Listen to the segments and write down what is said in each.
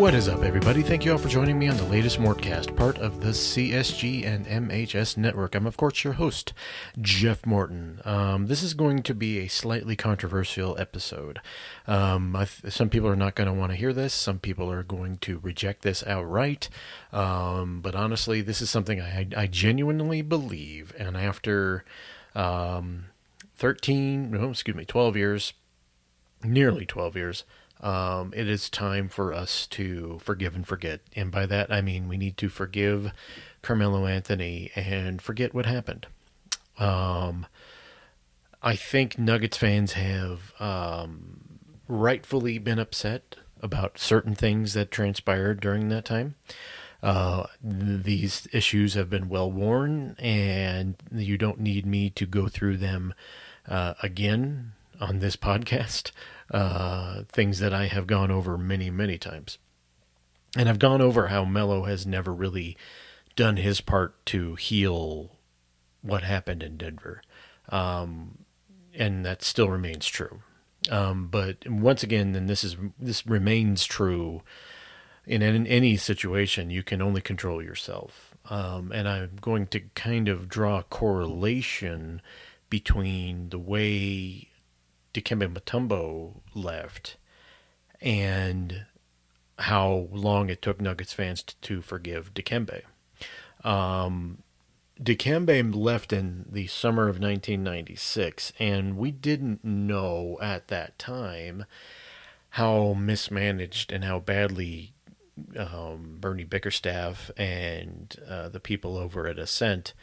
What is up, everybody? Thank you all for joining me on the latest Mortcast, part of the CSG and MHS network. I'm, of course, your host, Jeff Morton. Um, this is going to be a slightly controversial episode. Um, th- some people are not going to want to hear this, some people are going to reject this outright. Um, but honestly, this is something I, I genuinely believe, and after um, 13, no, excuse me, 12 years, nearly 12 years, um, it is time for us to forgive and forget. And by that, I mean we need to forgive Carmelo Anthony and forget what happened. Um, I think Nuggets fans have um, rightfully been upset about certain things that transpired during that time. Uh, these issues have been well worn, and you don't need me to go through them uh, again on this podcast uh, things that I have gone over many, many times. And I've gone over how Melo has never really done his part to heal what happened in Denver. Um, and that still remains true. Um, but once again, and this is this remains true in, in any situation. You can only control yourself, um, and I'm going to kind of draw a correlation between the way Dikembe Mutombo left and how long it took Nuggets fans to, to forgive Dikembe. Um, Dikembe left in the summer of 1996, and we didn't know at that time how mismanaged and how badly um, Bernie Bickerstaff and uh, the people over at Ascent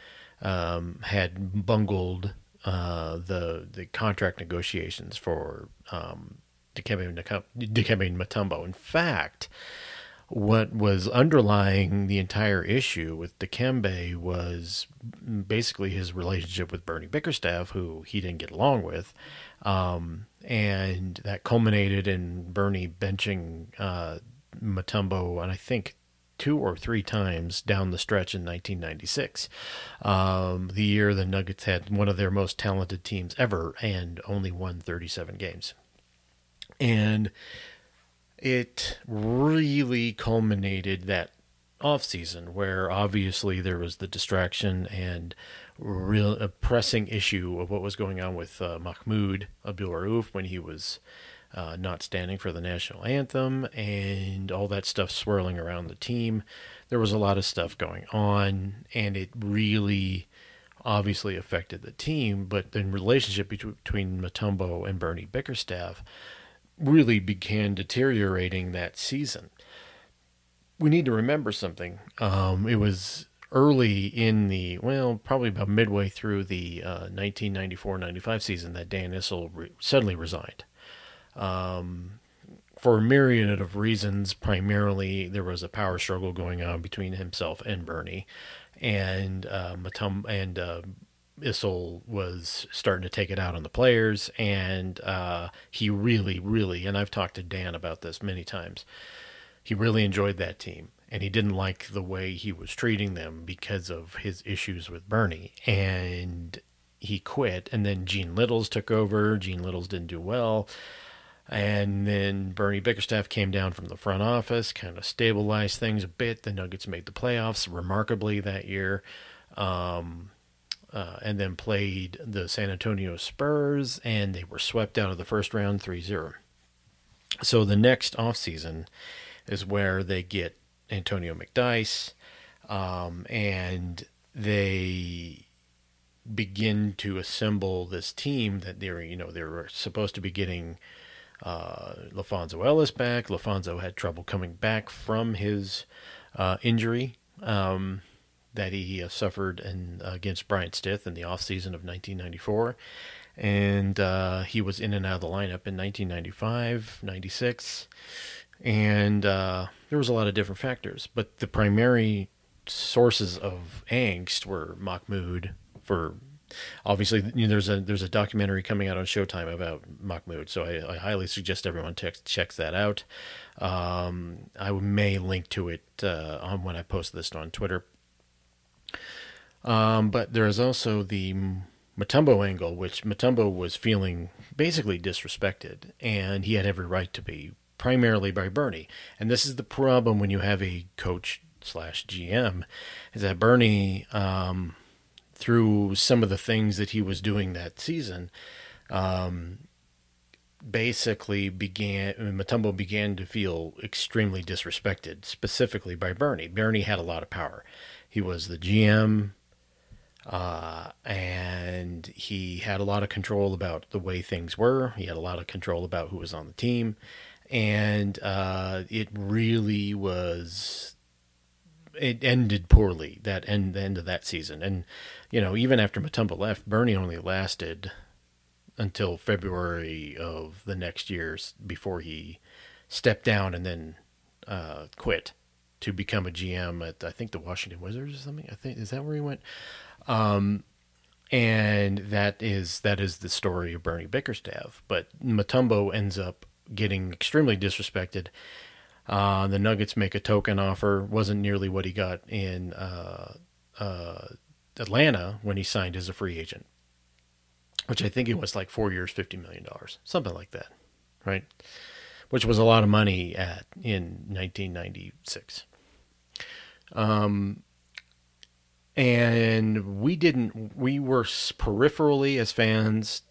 um, had bungled uh, the the contract negotiations for um, Dikembe, Dikembe Mutombo. In fact, what was underlying the entire issue with Dikembe was basically his relationship with Bernie Bickerstaff, who he didn't get along with, um, and that culminated in Bernie benching uh, Mutombo, and I think two or three times down the stretch in 1996, um, the year the Nuggets had one of their most talented teams ever and only won 37 games. And it really culminated that offseason where obviously there was the distraction and real a pressing issue of what was going on with uh, Mahmoud Abdul Rauf when he was uh, not standing for the national anthem, and all that stuff swirling around the team. There was a lot of stuff going on, and it really obviously affected the team. But the relationship between Mutombo and Bernie Bickerstaff really began deteriorating that season. We need to remember something. Um, it was early in the well, probably about midway through the 1994-95 uh, season that Dan Issel re- suddenly resigned um, for a myriad of reasons. Primarily, there was a power struggle going on between himself and Bernie, and uh, Matum and uh, Issel was starting to take it out on the players, and uh, he really, really, and I've talked to Dan about this many times. He really enjoyed that team, and he didn't like the way he was treating them because of his issues with Bernie, and he quit. And then Gene Littles took over. Gene Littles didn't do well and then Bernie Bickerstaff came down from the front office, kind of stabilized things a bit. The Nuggets made the playoffs remarkably that year. Um, uh, and then played the San Antonio Spurs, and they were swept out of the first round 3 0. So the next offseason is where they get Antonio McDyess, um, and they begin to assemble this team that they're, you know, they were supposed to be getting uh, LaPhonso Ellis back. LaPhonso had trouble coming back from his uh, injury um, that he uh, suffered in, against Bryant Stith in the offseason of 1994. And uh, he was in and out of the lineup in 1995, 96. And uh, there was a lot of different factors. But the primary sources of angst were Mahmoud for obviously you know, there's a there's a documentary coming out on Showtime about Mahmoud, so I, I highly suggest everyone text, checks that out. Um, I may link to it uh, on when I post this on Twitter. Um, but there is also the Mutombo angle, which Mutombo was feeling basically disrespected, and he had every right to be primarily by Bernie. And this is the problem when you have a coach slash GM, is that Bernie, um, through some of the things that he was doing that season, um, basically began Mutombo began to feel extremely disrespected, specifically by Bernie. Bernie had a lot of power. He was the GM, uh, and he had a lot of control about the way things were. He had a lot of control about who was on the team, and uh, it really was. It ended poorly that end the end of that season, and you know even after Mutombo left, Bernie only lasted until February of the next year before he stepped down and then uh, quit to become a GM at I think the Washington Wizards or something. I think is that where he went. Um, and that is that is the story of Bernie Bickerstaff. But Mutombo ends up getting extremely disrespected. Uh, the Nuggets make a token offer, wasn't nearly what he got in uh, uh, Atlanta when he signed as a free agent which I think it was like four years, fifty million dollars, something like that, right? Which was a lot of money at in 1996. Um, and we didn't. We were peripherally as fans.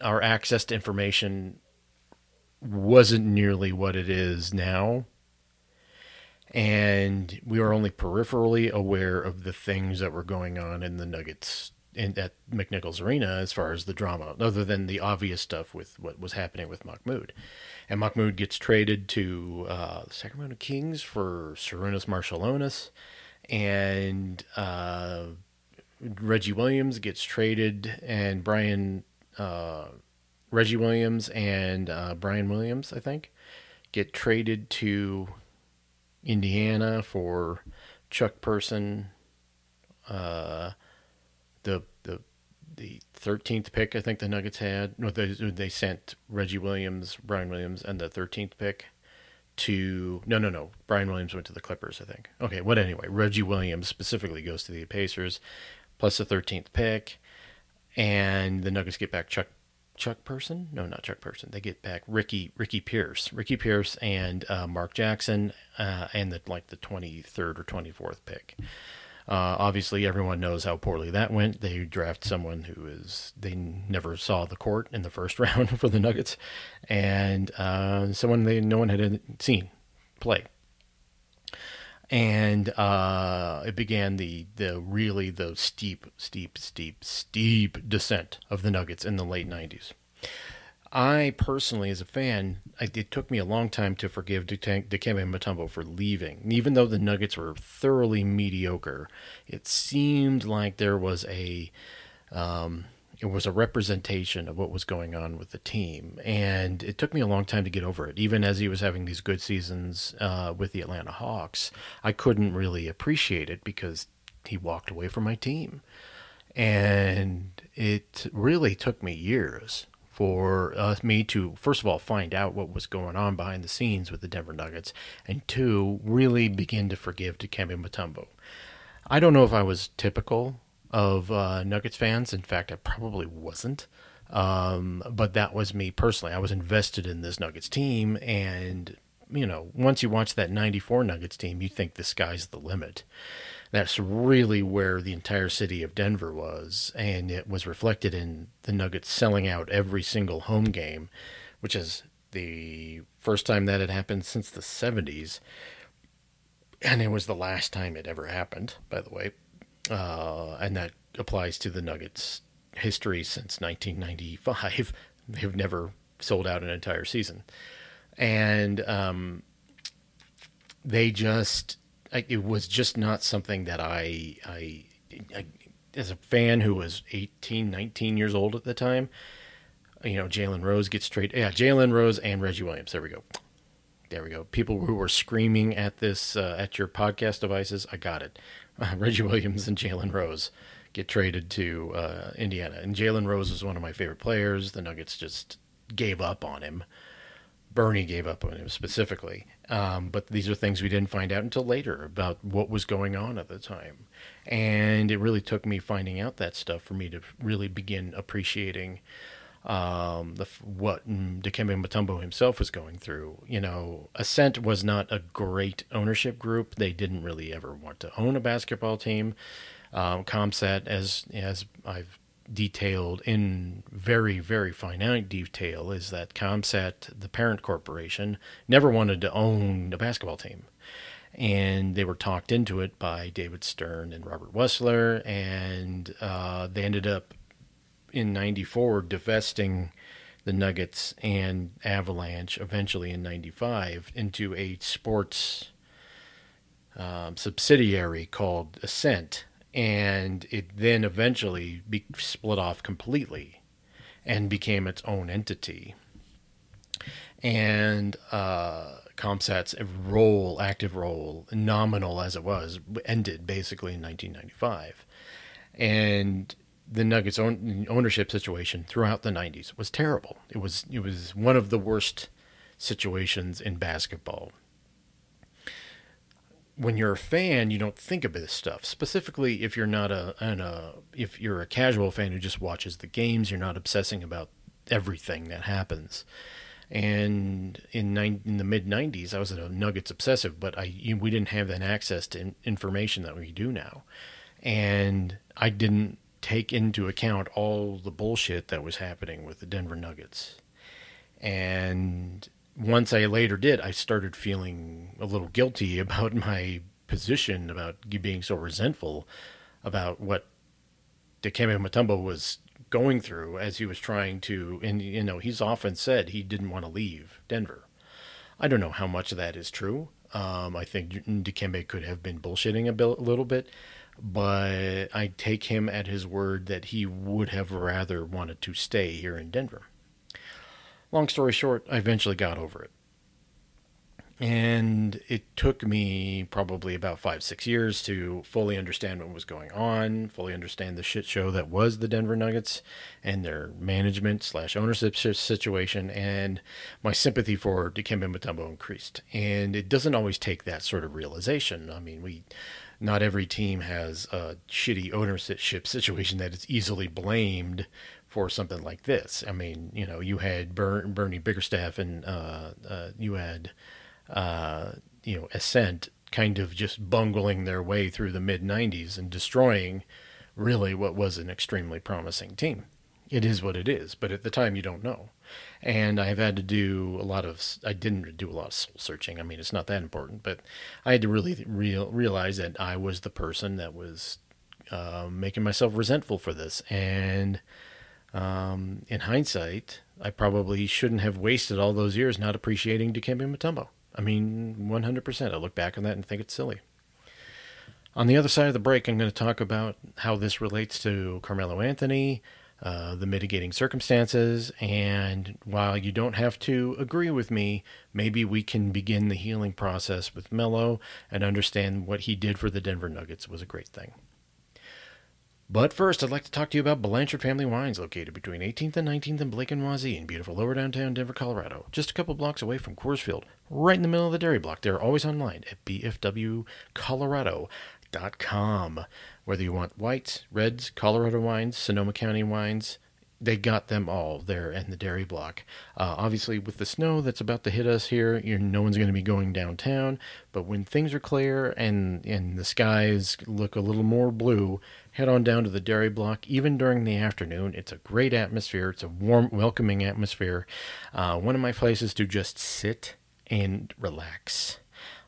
Our access to information wasn't nearly what it is now. And we were only peripherally aware of the things that were going on in the Nuggets in, at McNichols Arena as far as the drama, other than the obvious stuff with what was happening with Mahmoud. And Mahmoud gets traded to uh, the Sacramento Kings for Sarunas Marciulionis, and uh, Reggie Williams gets traded, and Brian uh, Reggie Williams and uh, Brian Williams, I think, get traded to Indiana for Chuck Person. Uh, the the the thirteenth pick. I think the Nuggets had. No, they they sent Reggie Williams, Brian Williams, and the thirteenth pick to no no no. Brian Williams went to the Clippers. I think. Okay, what anyway? Reggie Williams specifically goes to the Pacers, plus the thirteenth pick, and the Nuggets get back Chuck Chuck Person? No, not Chuck Person. They get back Ricky Ricky Pierce, Ricky Pierce, and uh, Mark Jackson, uh, and the like the twenty third or twenty fourth pick. Uh, obviously, everyone knows how poorly that went. They draft someone who is they never saw the court in the first round for the Nuggets, and uh, someone they no one had seen play. And uh, it began the the really the steep, steep, steep, steep descent of the Nuggets in the late '90s. I personally, as a fan, it took me a long time to forgive Dikembe Mutombo for leaving. Even though the Nuggets were thoroughly mediocre, it seemed like there was a um, it was a representation of what was going on with the team, and it took me a long time to get over it. Even as he was having these good seasons uh, with the Atlanta Hawks, I couldn't really appreciate it because he walked away from my team, and it really took me years for uh, me to first of all find out what was going on behind the scenes with the Denver Nuggets, and two, really begin to forgive to Dikembe Mutombo. I don't know if I was typical of uh, Nuggets fans. In fact, I probably wasn't. Um, but that was me personally. I was invested in this Nuggets team, and you know, once you watch that '94 Nuggets team, you think the sky's the limit that's really where the entire city of Denver was, and it was reflected in the Nuggets selling out every single home game, which is the first time that had happened since the 70s. And it was the last time it ever happened, by the way. Uh, and that applies to the Nuggets' history since 1995. They've never sold out an entire season. And um, they just I, it was just not something that I, I, I, as a fan who was 18, 19 years old at the time, you know, Jalen Rose gets straight. Yeah, Jalen Rose and Reggie Williams. There we go. There we go. People who were screaming at this uh, at your podcast devices, I got it. Uh, Reggie Williams and Jalen Rose get traded to uh, Indiana, and Jalen Rose was one of my favorite players. The Nuggets just gave up on him. Bernie gave up on him specifically. Um, but these are things we didn't find out until later about what was going on at the time. And it really took me finding out that stuff for me to really begin appreciating um, the what Dikembe Mutombo himself was going through. You know, Ascent was not a great ownership group. They didn't really ever want to own a basketball team. Um, ComSat, as as I've detailed in very very finite detail, is that ComSat, the parent corporation, never wanted to own a basketball team. And they were talked into it by David Stern and Robert Wussler, and uh, they ended up in 94 divesting the Nuggets and Avalanche eventually in 95 into a sports um, subsidiary called Ascent. And it then eventually be split off completely and became its own entity. And uh, ComSat's role, active role, nominal as it was, ended basically in 1995. And the Nuggets own, ownership situation throughout the 90s was terrible. It was it was one of the worst situations in basketball. When you're a fan, you don't think of this stuff. Specifically, if you're not a, an, a if you're a casual fan who just watches the games, you're not obsessing about everything that happens. And in, nine, in the mid 90s, I was a Nuggets obsessive, but I we didn't have that access to information that we do now, and I didn't take into account all the bullshit that was happening with the Denver Nuggets. And once I later did, I started feeling a little guilty about my position, about being so resentful about what Dikembe Mutombo was going through as he was trying to, and you know, he's often said he didn't want to leave Denver. I don't know how much of that is true. Um, I think Dikembe could have been bullshitting a, bit, a little bit, but I take him at his word that he would have rather wanted to stay here in Denver. Long story short, I eventually got over it. And it took me probably about five, six years to fully understand what was going on, fully understand the shit show that was the Denver Nuggets and their management slash ownership situation. And my sympathy for Dikembe Mutombo increased. And it doesn't always take that sort of realization. I mean, we not every team has a shitty ownership situation that is easily blamed for something like this. I mean, you know, you had Ber- Bernie Bickerstaff and uh, uh, you had, uh, you know, Ascent kind of just bungling their way through the mid 90s and destroying really what was an extremely promising team. It is what it is, but at the time you don't know and I've had to do a lot of. I didn't do a lot of soul searching. I mean, it's not that important, but I had to really real, realize that I was the person that was uh, making myself resentful for this, and um, in hindsight, I probably shouldn't have wasted all those years not appreciating Dikembe Mutombo. I mean, 100%. I look back on that and think it's silly. On the other side of the break, I'm going to talk about how this relates to Carmelo Anthony, uh, the mitigating circumstances. And while you don't have to agree with me, maybe we can begin the healing process with Melo and understand what he did for the Denver Nuggets was a great thing. But first, I'd like to talk to you about Blanchard Family Wines, located between 18th and 19th and Blake and Wazee in beautiful lower downtown Denver, Colorado, just a couple blocks away from Coors Field, right in the middle of the dairy block. They're always online at bfwcolorado.com. Whether you want whites, reds, Colorado wines, Sonoma County wines, they got them all there in the dairy block. Uh, obviously, with the snow that's about to hit us here, no one's going to be going downtown. But when things are clear and and the skies look a little more blue, head on down to the dairy block. Even during the afternoon, it's a great atmosphere. It's a warm, welcoming atmosphere. Uh, one of my places to just sit and relax.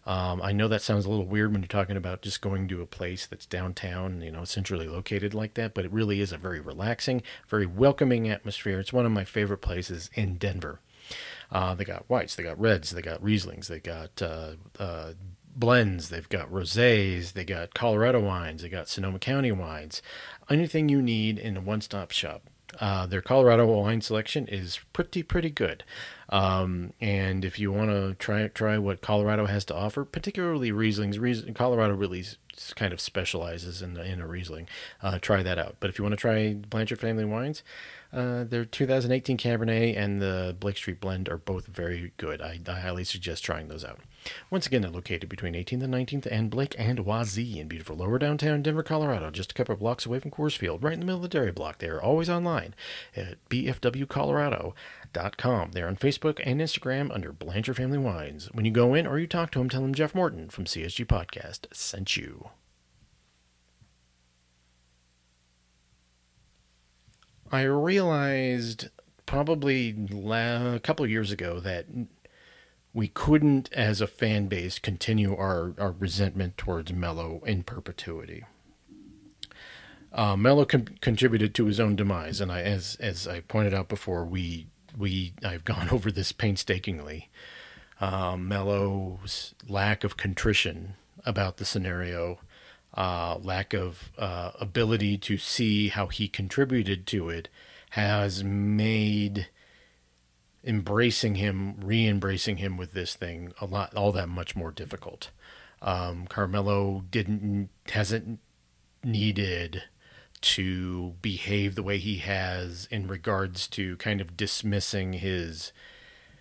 Um, I know that sounds a little weird when you're talking about just going to a place that's downtown, you know, centrally located like that, but it really is a very relaxing, very welcoming atmosphere. It's one of my favorite places in Denver. Uh, they got whites, they got reds, they got Rieslings, they got uh, uh, blends, they've got rosés, they got Colorado wines, they got Sonoma County wines. Anything you need in a one-stop shop. Uh, their Colorado wine selection is pretty, pretty good. Um, and if you want to try try what Colorado has to offer, particularly Rieslings, Riesling, Colorado really kind of specializes in in a Riesling. Uh, try that out. But if you want to try Blanchard Family Wines, uh, their 2018 Cabernet and the Blake Street Blend are both very good. I, I, highly suggest trying those out. Once again, they're located between 18th and 19th and Blake and Wazee in beautiful lower downtown Denver, Colorado, just a couple of blocks away from Coors Field, right in the middle of the dairy block. They are always online at bfwcolorado.com. They're on Facebook and Instagram under Blanchard Family Wines. When you go in or you talk to them, tell them Jeff Morton from CSG Podcast sent you. I realized probably a couple years ago that we couldn't, as a fan base, continue our, our resentment towards Melo in perpetuity. Uh, Melo con- contributed to his own demise, and I, as as I pointed out before, we we I've gone over this painstakingly. Uh, Melo's lack of contrition about the scenario uh, lack of uh, ability to see how he contributed to it has made embracing him, re-embracing him with this thing a lot, all that much more difficult. Um, Carmelo didn't hasn't needed to behave the way he has in regards to kind of dismissing his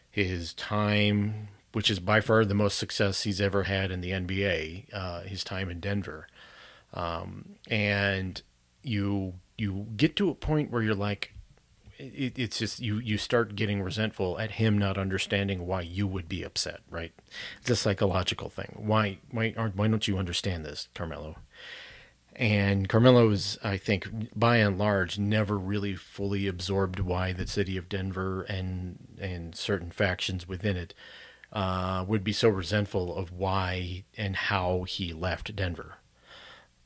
his time, which is by far the most success he's ever had in the NBA. Uh, his time in Denver, um, and you you get to a point where you're like it, it's just you you start getting resentful at him not understanding why you would be upset right? It's a psychological thing. Why why aren't why don't you understand this carmelo and carmelo is i think by and large never really fully absorbed why the city of denver and and certain factions within it uh, would be so resentful of why and how he left denver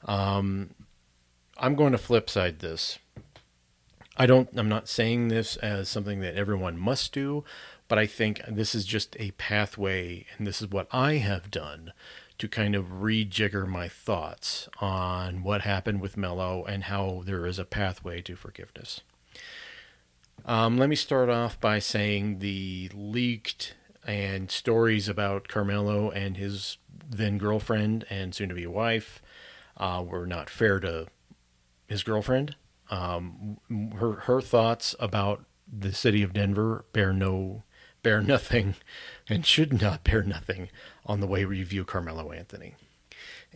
um, I'm going to flip side this. I don't. I'm not saying this as something that everyone must do, but I think this is just a pathway, and this is what I have done to kind of rejigger my thoughts on what happened with Melo and how there is a pathway to forgiveness. Um, let me start off by saying the leaked and stories about Carmelo and his then girlfriend and soon to be wife uh, were not fair to his girlfriend. Um, her her thoughts about the city of Denver bear no bear nothing, and should not bear nothing on the way we view Carmelo Anthony.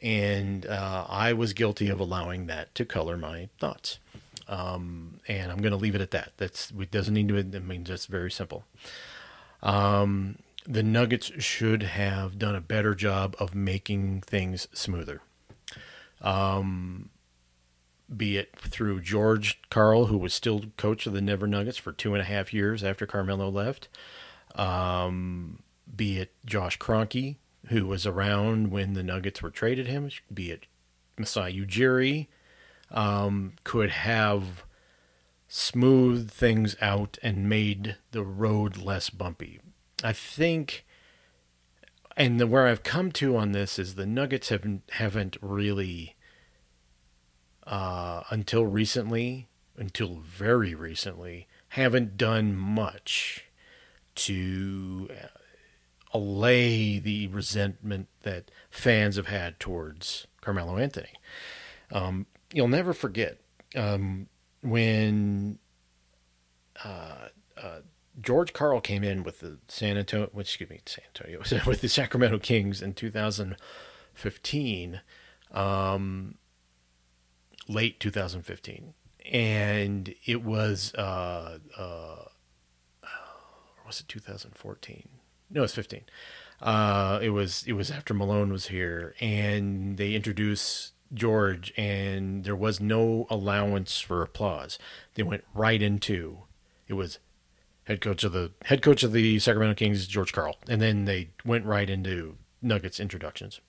And uh, I was guilty of allowing that to color my thoughts. Um, and I'm going to leave it at that. That's it doesn't need to. I mean, just very simple. Um, the Nuggets should have done a better job of making things smoother um, be it through George Karl, who was still coach of the Denver Nuggets for two and a half years after Carmelo left, um, be it Josh Kroenke, who was around when the Nuggets were traded him, be it Masai Ujiri, um, could have smoothed things out and made the road less bumpy. I think and the, where I've come to on this is the Nuggets haven't haven't really uh, until recently, until very recently, haven't done much to allay the resentment that fans have had towards Carmelo Anthony. Um, you'll never forget um, when uh, uh George Karl came in with the San Antonio, excuse me, San Antonio, with the Sacramento Kings in 2015, um, late 2015, and it was, uh, uh, or was it 2014? No, it's 15. Uh, it was it was after Malone was here, and they introduced George, and there was no allowance for applause. They went right into it was head coach of the head coach of the Sacramento Kings, George Karl, and then they went right into Nuggets introductions.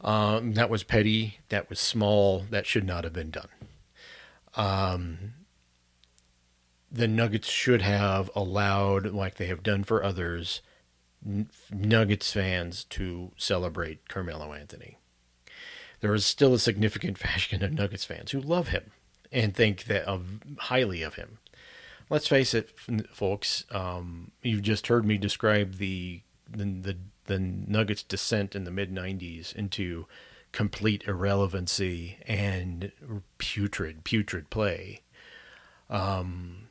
Um, that was petty. That was small. That should not have been done. Um, the Nuggets should have allowed, like they have done for others, Nuggets fans to celebrate Carmelo Anthony. There is still a significant faction of Nuggets fans who love him and think that of highly of him let's face it, folks. Um, you've just heard me describe the the the, the Nuggets' descent in the mid '90s into complete irrelevancy and putrid, putrid play. Um,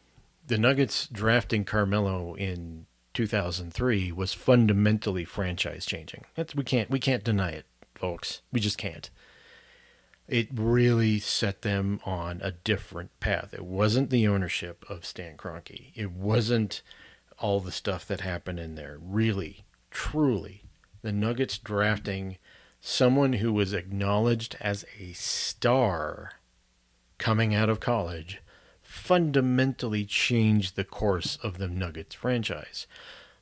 the Nuggets drafting Carmelo in 2003 was fundamentally franchise changing. That's we can't we can't deny it, folks. We just can't. It really set them on a different path. It wasn't the ownership of Stan Kroenke. It wasn't all the stuff that happened in there. Really, truly, the Nuggets drafting someone who was acknowledged as a star coming out of college fundamentally changed the course of the Nuggets franchise.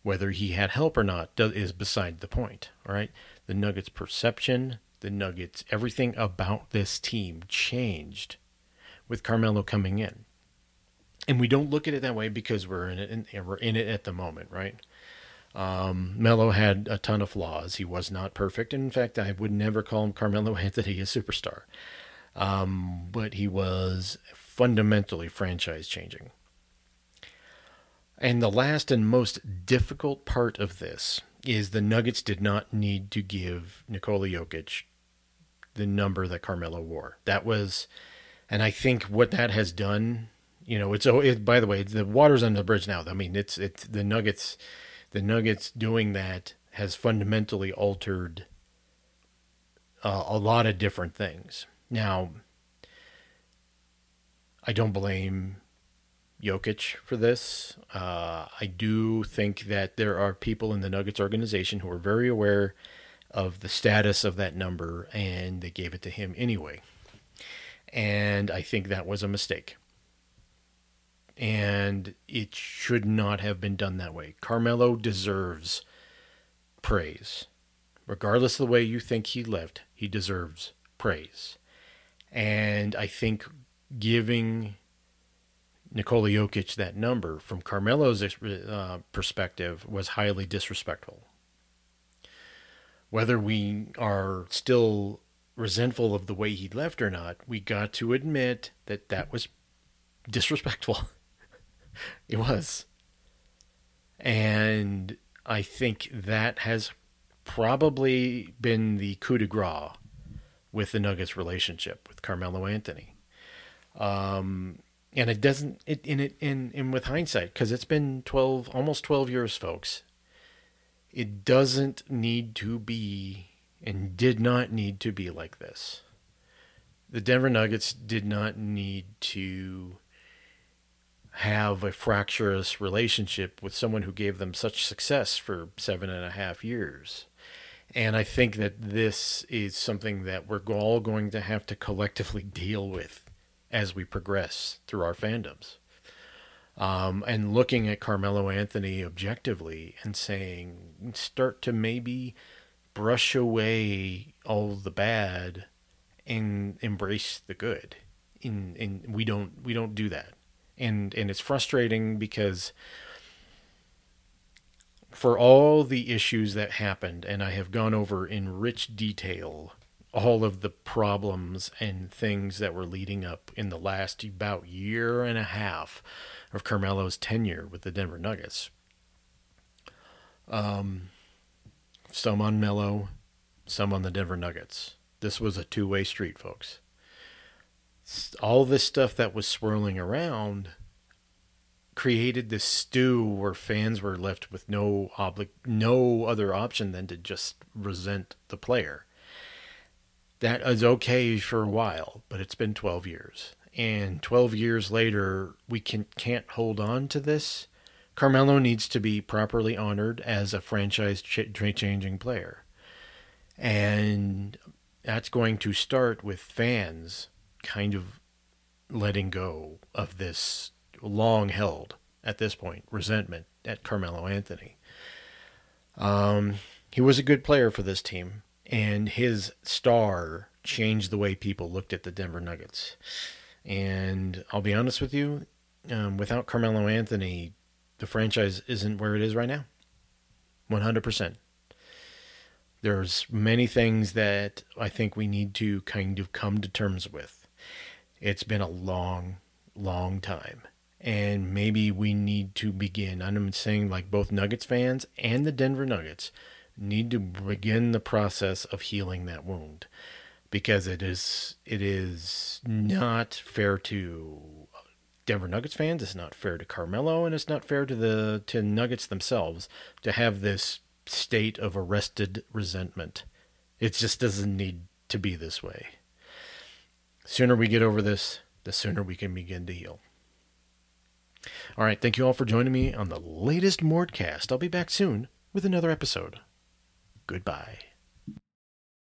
Whether he had help or not is beside the point, all right? The Nuggets' perception, the Nuggets, everything about this team changed with Carmelo coming in. And we don't look at it that way because we're in it, and we're in it at the moment, right? Um, Melo had a ton of flaws. He was not perfect. In fact, I would never call him Carmelo Anthony a superstar. Um, but he was fundamentally franchise changing. And the last and most difficult part of this is the Nuggets did not need to give Nikola Jokic the number that Carmelo wore. That was, and I think what that has done, you know, it's oh, it, by the way, the water's under the bridge now. I mean, it's it's the Nuggets the Nuggets doing that has fundamentally altered uh, a lot of different things. Now, I don't blame Jokic for this. Uh, I do think that there are people in the Nuggets organization who are very aware of the status of that number and they gave it to him anyway. And I think that was a mistake and it should not have been done that way. Carmelo deserves praise. Regardless of the way you think he lived, he deserves praise. And I think giving Nikola Jokic that number from Carmelo's uh, perspective was highly disrespectful. Whether we are still resentful of the way he left or not, we got to admit that that was disrespectful. It was. And I think that has probably been the coup de grace with the Nuggets relationship with Carmelo Anthony. Um, and it doesn't it in it in, in with hindsight because it's been 12 almost 12 years folks it doesn't need to be and did not need to be like this the denver nuggets did not need to have a fractious relationship with someone who gave them such success for seven and a half years. And I think that this is something that we're all going to have to collectively deal with as we progress through our fandoms. Um, and looking at Carmelo Anthony objectively and saying, start to maybe brush away all the bad and embrace the good. And, and we don't we don't do that and and it's frustrating because for all the issues that happened and I have gone over in rich detail all of the problems and things that were leading up in the last about year and a half of Carmelo's tenure with the Denver Nuggets. Um, some on Melo, some on the Denver Nuggets. This was a two way street, folks all this stuff that was swirling around created this stew where fans were left with no obli- no other option than to just resent the player. That is okay for a while, but it's been 12 years. And 12 years later, we can, can't hold on to this. Carmelo needs to be properly honored as a franchise ch- changing player. And that's going to start with fans kind of letting go of this long held at this point resentment at Carmelo Anthony. Um, he was a good player for this team, and his star changed the way people looked at the Denver Nuggets. And I'll be honest with you, um, without Carmelo Anthony, the franchise isn't where it is right now. 100%. There's many things that I think we need to kind of come to terms with it's been a long, long time. And maybe we need to begin. I'm saying, like, both Nuggets fans and the Denver Nuggets need to begin the process of healing that wound because it is it is not fair to Denver Nuggets fans. It's not fair to Carmelo, and it's not fair to the to Nuggets themselves to have this state of arrested resentment. It just doesn't need to be this way. sooner we get over this, the sooner we can begin to heal. All right, thank you all for joining me on the latest Mortcast. I'll be back soon with another episode. Goodbye.